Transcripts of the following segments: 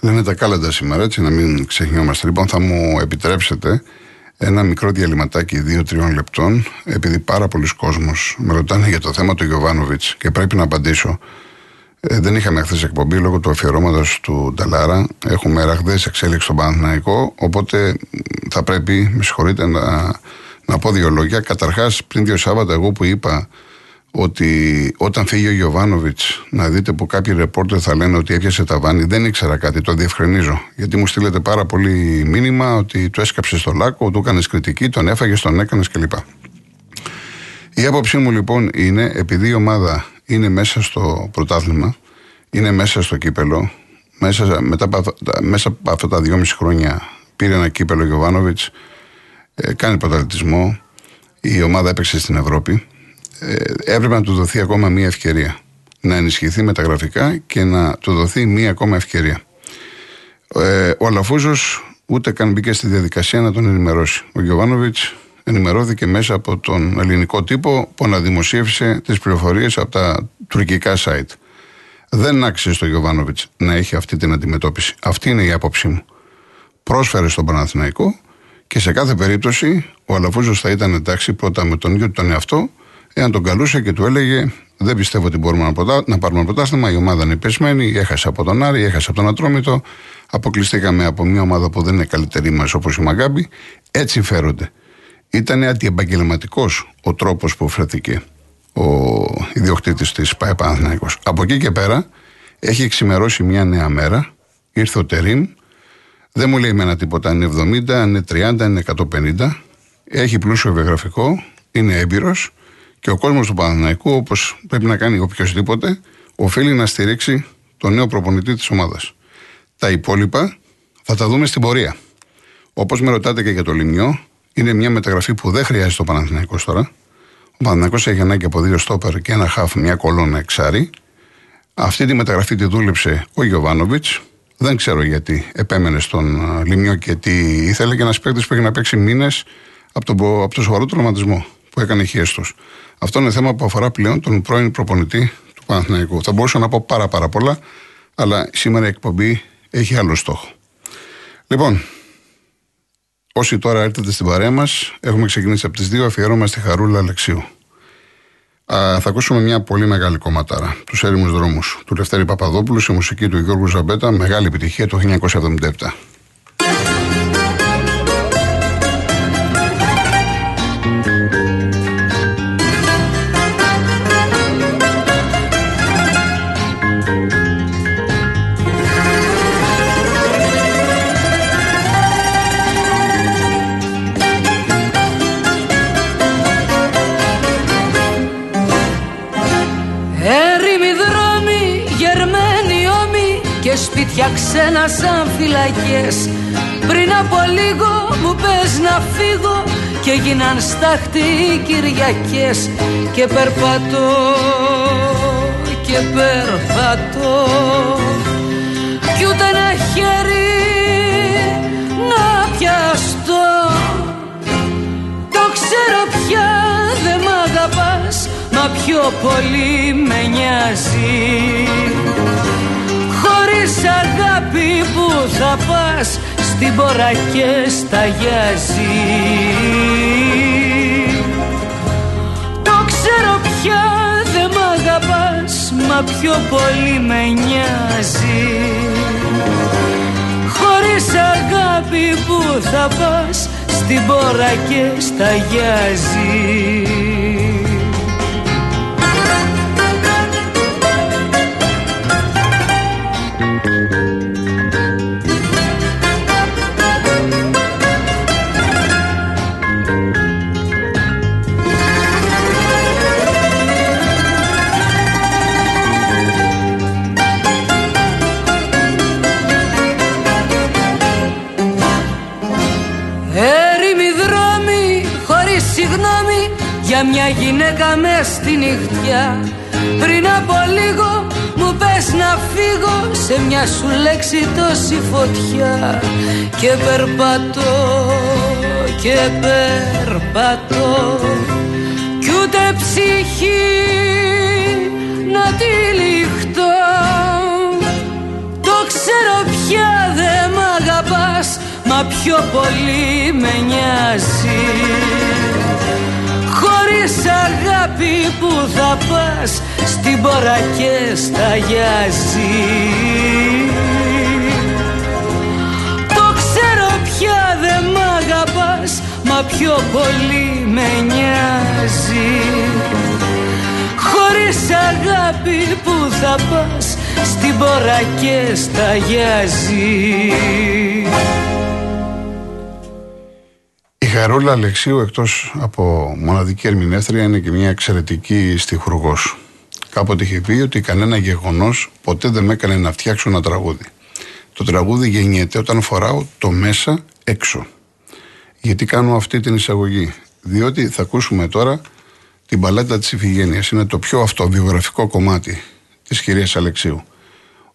Λένε τα κάλαντα σήμερα, έτσι να μην ξεχνιόμαστε. Λοιπόν, θα μου επιτρέψετε ένα μικρό διαλυματάκι δύο-τριών λεπτών, επειδή πάρα πολλοί κόσμος με ρωτάνε για το θέμα του Γιωβάνοβιτς και πρέπει να απαντήσω. Ε, δεν είχαμε χθες εκπομπή λόγω του αφιερώματος του Νταλάρα. Έχουμε ραγδαίες εξέλιξη στον Παναθηναϊκό. Οπότε θα πρέπει, με συγχωρείτε, να, να πω δύο λόγια. Καταρχάς, πριν δύο Σάββατα, εγώ που είπα ότι όταν φύγει ο Γιωβάνοβιτς, να δείτε που κάποιοι ρεπόρτερ θα λένε ότι έπιασε τα βάνη, δεν ήξερα κάτι, το διευκρινίζω. Γιατί μου στείλετε πάρα πολύ μήνυμα ότι του έσκαψε στο λάκκο, του έκανες κριτική, τον έφαγες, τον έκανες κλπ. Η άποψή μου λοιπόν είναι, επειδή η ομάδα είναι μέσα στο πρωτάθλημα, είναι μέσα στο κύπελο, μέσα, μετά, μέσα από αυτά τα δυόμιση χρόνια πήρε ένα κύπελο Γιωβάνοβιτς, ε, κάνει πρωταθλητισμό, η ομάδα έπαιξε στην Ευρώπη ε, έπρεπε να του δοθεί ακόμα μία ευκαιρία. Να ενισχυθεί μεταγραφικά και να του δοθεί μία ακόμα ευκαιρία. Ε, ο Αλαφούζος ούτε καν μπήκε στη διαδικασία να τον ενημερώσει. Ο Γιωβάνοβιτς ενημερώθηκε μέσα από τον ελληνικό τύπο που αναδημοσίευσε τις πληροφορίες από τα τουρκικά site. Δεν άξιζε στο Γιωβάνοβιτς να έχει αυτή την αντιμετώπιση. Αυτή είναι η άποψή μου. Πρόσφερε στον Παναθηναϊκό και σε κάθε περίπτωση ο Αλαφούζος θα ήταν εντάξει πρώτα με τον ίδιο τον εαυτό Εάν τον καλούσε και του έλεγε: Δεν πιστεύω ότι μπορούμε να, να πάρουμε πρωτάθλημα, η ομάδα είναι πεσμένη, έχασε από τον Άρη, έχασε από τον Ατρόμητο, αποκλειστήκαμε από μια ομάδα που δεν είναι καλύτερη μας όπως η Μαγκάμπη. Έτσι φέρονται. Ήταν αντιεπαγγελματικός ο τρόπος που φέρθηκε ο ιδιοκτήτης της ΠΑΕ Από εκεί και πέρα έχει εξημερώσει μια νέα μέρα. Ήρθε ο Τερήμ. Δεν μου λέει με ένα τίποτα. Είναι 70, είναι 30, είναι 150. Έχει πλούσιο βιογραφικό. Είναι έμπειρος. Και ο κόσμος του Παναναναϊκού, όπως πρέπει να κάνει οποιοδήποτε, οφείλει να στηρίξει τον νέο προπονητή της ομάδας. Τα υπόλοιπα θα τα δούμε στην πορεία. Όπως με ρωτάτε και για το Λιμιό, είναι μια μεταγραφή που δεν χρειάζεται ο Παναθυναϊκό τώρα. Ο Παναθυναϊκό έχει ανάγκη από δύο στόπερ και ένα χάφ, μια κολόνα εξάρι. Αυτή τη μεταγραφή τη δούλεψε ο Γιωβάνοβιτς. Δεν ξέρω γιατί επέμενε στον Λιμιό και τι ήθελε και ένα παίκτη που έχει να παίξει μήνες από τον, από το σοβαρό τραυματισμό που έκανε χιέστο. Αυτό είναι θέμα που αφορά πλέον τον πρώην προπονητή του Παναθηναϊκού. Θα μπορούσα να πω πάρα πάρα πολλά, αλλά σήμερα η εκπομπή έχει άλλο στόχο. Λοιπόν, όσοι τώρα έρθετε στην παρέα μας, έχουμε ξεκινήσει από τις δύο αφιερώμα στη Χαρούλα Αλεξίου. Α, θα ακούσουμε μια πολύ μεγάλη κομματάρα. Τους έρημους δρόμους του Λευτέρη Παπαδόπουλου σε μουσική του Γιώργου Ζαμπέτα. Μεγάλη επιτυχία το 1977. Ξένα σαν φυλακές. Πριν από λίγο μου πες να φύγω Και γίναν στάχτη Κυριακές. Και περπατώ και περπατώ. Κι ούτε ένα χέρι να πιαστώ. Το ξέρω πια δεν μ' αγαπάς Μα πιο πολύ με νοιάζει. Χωρίς αγάπη που θα πας Στην πορά και σταγιάζει. Το ξέρω πια δεν μ' αγαπάς Μα πιο πολύ με νοιάζει. Χωρίς αγάπη που θα πας Στην πορά και σταγιάζει. μια στη νυχτιά. Πριν από λίγο μου πες να φύγω Σε μια σου λέξη τόση φωτιά. Και περπατώ και περπατώ. Κι ούτε ψυχή να τη λιχτώ. Το ξέρω πια πια δεν μ' αγαπάς Μα πιο πολύ με νοιάζεις βρεις αγάπη που θα πας στην πορά και στα γιαζί Το ξέρω πια δεν μ' αγαπάς μα πιο πολύ με νοιάζει. Χωρίς αγάπη που θα πας στην πορά και στα γιαζί Χαρούλα Αλεξίου εκτός από μοναδική ερμηνεύτρια είναι και μια εξαιρετική στιχουργός. Κάποτε είχε πει ότι κανένα γεγονός ποτέ δεν με έκανε να φτιάξω ένα τραγούδι. Το τραγούδι γεννιέται όταν φοράω το μέσα έξω. Γιατί κάνω αυτή την εισαγωγή; Διότι θα ακούσουμε τώρα την παλάτα της Ιφηγένειας. Είναι το πιο αυτοβιογραφικό κομμάτι της κυρίας Αλεξίου.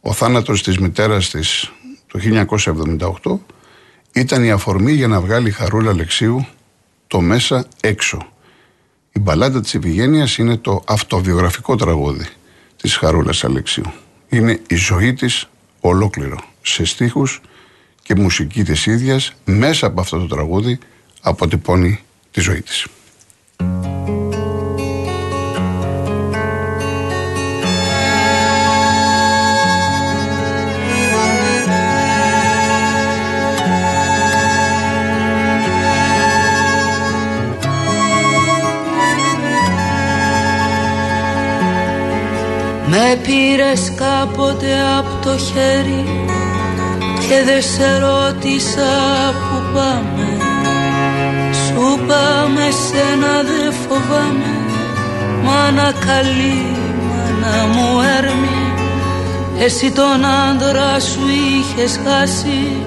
Ο θάνατος της μητέρας της το 1978 ήταν η αφορμή για να βγάλει η Χαρούλα Αλεξίου το μέσα έξω. Η μπαλάντα της Επιγένειας είναι το αυτοβιογραφικό τραγούδι της Χαρούλας Αλεξίου. Είναι η ζωή της ολόκληρο, σε στίχους και μουσική της ίδιας, μέσα από αυτό το τραγούδι αποτυπώνει τη ζωή της. Με πήρες κάποτε από το χέρι και δεν σε ρώτησα που πάμε. Σου πάμε σένα δεν φοβάμαι Μάνα καλή, μάνα μου έρμη Εσύ τον άντρα σου είχες χάσει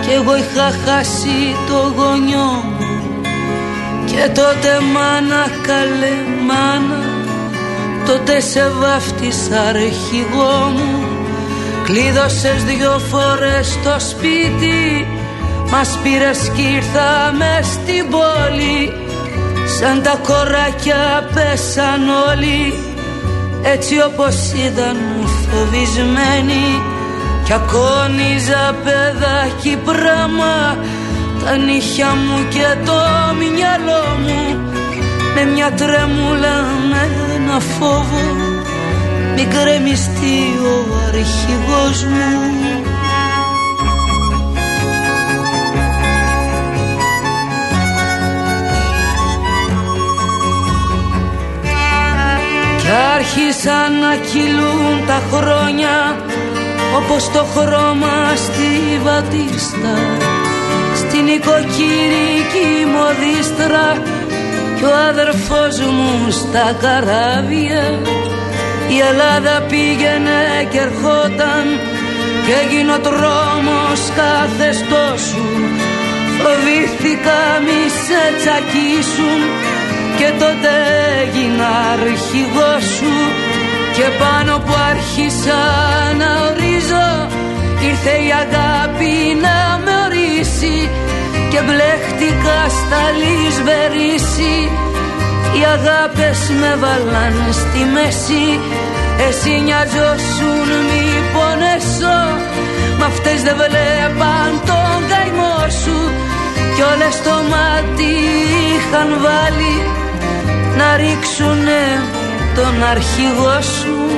Κι εγώ είχα χάσει το γονιό μου. Και τότε μάνα καλέ μάνα Τότε σε βάφτισα αρχηγό μου. Κλείδωσες δυο φορές το σπίτι. Μας πήρες κι ήρθαμε στην πόλη. Σαν τα κοράκια πέσαν όλοι. Έτσι όπως ήταν φοβισμένοι Κι ακόνιζα παιδάκι πράγμα Τα νύχια μου και το μυαλό μου Με μια τρέμουλα με ένα φόβο μην κρεμιστεί ο αρχηγός μου. Κι άρχισαν να κυλούν τα χρόνια όπως το χρώμα στη βατίστα. Στην οικοκυρική μοδίστρα κι ο αδερφός μου στα καράβια η Ελλάδα πήγαινε και ερχόταν και έγινε ο τρόμος καθεστώσου φοβήθηκα μη σε τσακίσουν και τότε έγινα αρχηγός σου. Και πάνω που άρχισα να ορίζω ήρθε η αγάπη να με ορίσει και μπλέχτηκα στα λησβερίσι. Οι αγάπες με βάλαν στη μέση. Εσύ νοιαζόσουν μη πονέσω Μ' αυτές δεν βλέπαν τον καημό σου. Κι όλες το μάτι είχαν βάλει Να ρίξουνε τον αρχηγό σου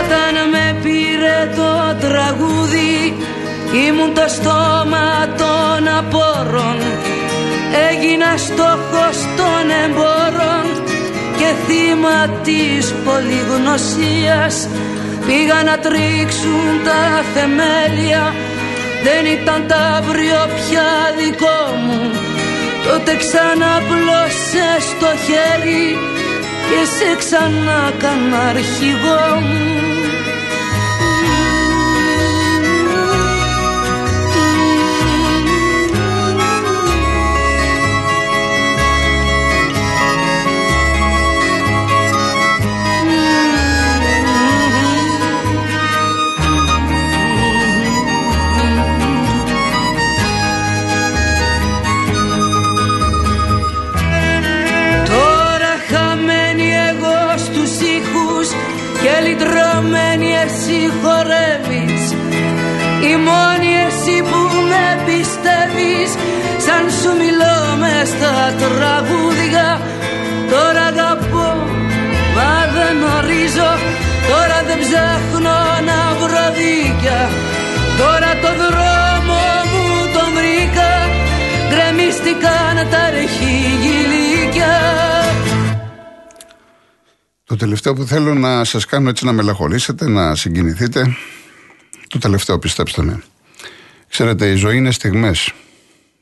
όταν με πήρε το τραγούδι ήμουν το στόμα των απόρων. Έγινα στόχος των εμπόρων και θύμα της πολυγνωσίας. Πήγα να τρίξουν τα θεμέλια δεν ήταν τα αύριο πια δικό μου. Τότε ξανά πλώσες το χέρι και σε ξανά κάνω αρχηγό μου δεν ορίζω Τώρα δεν ψάχνω να βρω δίκια. Τώρα το δρόμο μου τον βρήκα. Γκρεμίστηκαν τα ρεχή Το τελευταίο που θέλω να σας κάνω έτσι να μελαγχολήσετε, να συγκινηθείτε Το τελευταίο πιστέψτε με. Ξέρετε η ζωή είναι στιγμές.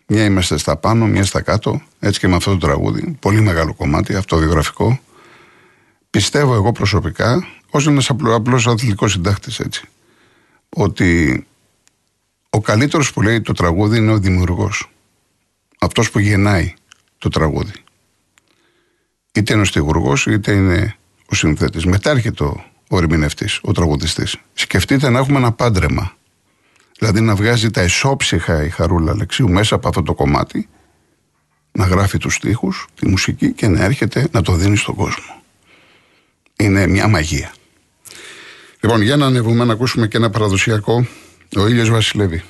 Μια είμαστε στα πάνω, μια στα κάτω, έτσι και με αυτό το τραγούδι. Πολύ μεγάλο κομμάτι, αυτοβιογραφικό. Πιστεύω εγώ προσωπικά, ως ένας απλός αθλητικός συντάκτης, έτσι, ότι ο καλύτερος που λέει το τραγούδι είναι ο δημιουργός. Αυτός που γεννάει το τραγούδι. Είτε είναι ο στιγουργός, είτε είναι ο συνθέτης. Μετά έρχεται ο, ο ερμηνευτής, ο τραγουδιστής. Σκεφτείτε να έχουμε ένα πάντρεμα Δηλαδή να βγάζει τα εσόψυχα η Χαρούλα Αλεξίου μέσα από αυτό το κομμάτι, να γράφει τους στίχους, τη μουσική και να έρχεται να το δίνει στον κόσμο. Είναι μια μαγεία. Λοιπόν, για να ανεβούμε να ακούσουμε και ένα παραδοσιακό, ο ήλιος βασιλεύει.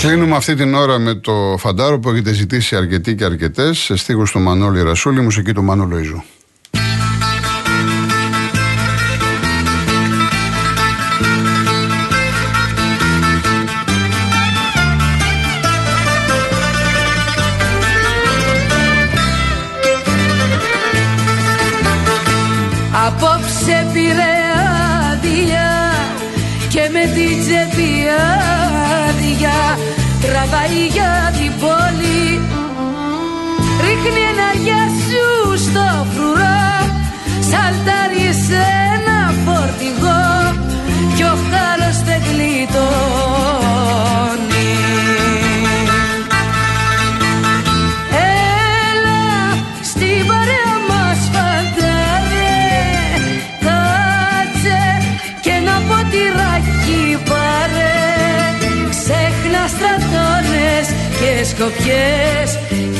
Κλείνουμε αυτή την ώρα με το φαντάρο που έχετε ζητήσει αρκετοί και αρκετές σε στίχους του Μανώλη Ρασούλη, μουσική του Μάνου Λοϊζού.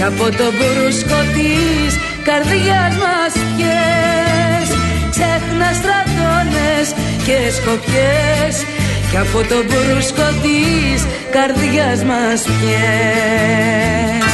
Σκοπιές και από το μπρούσκο της καρδιάς μας πιες. Ξέχνα στρατώνες και σκοπιές. Και από το μπρούσκο της καρδιάς μας πιες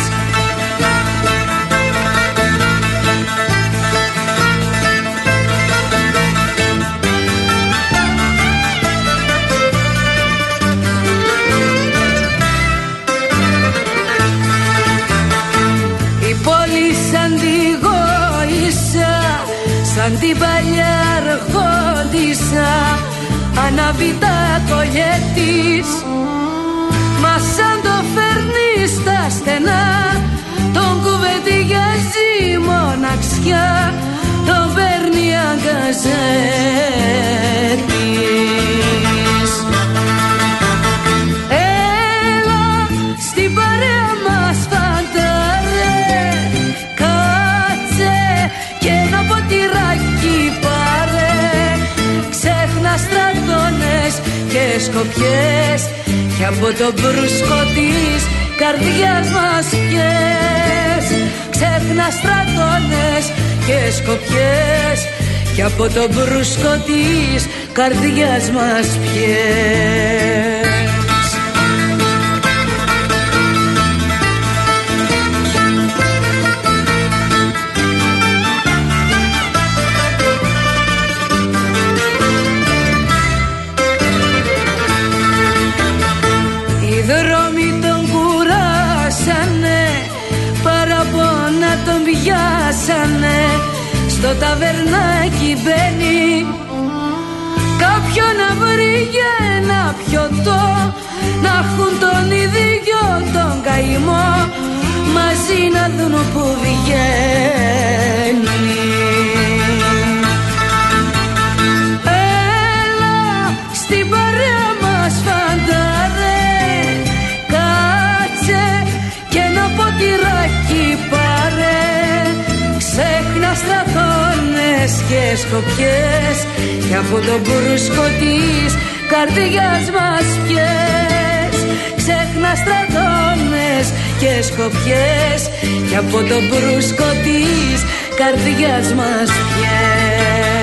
αγκαζέτης και σκοπιές και από το μπρούσκο της καρδιάς μας πιες. Ξέχνα στρατώνες και σκοπιές και από το μπρούσκο της καρδιάς μας πιες και σκοπιές και από τον μπρούσκο της καρδιάς μας πιες. Ξέχνα στρατώνες και σκοπιές. Και από τον μπρούσκο της καρδιάς μας πιες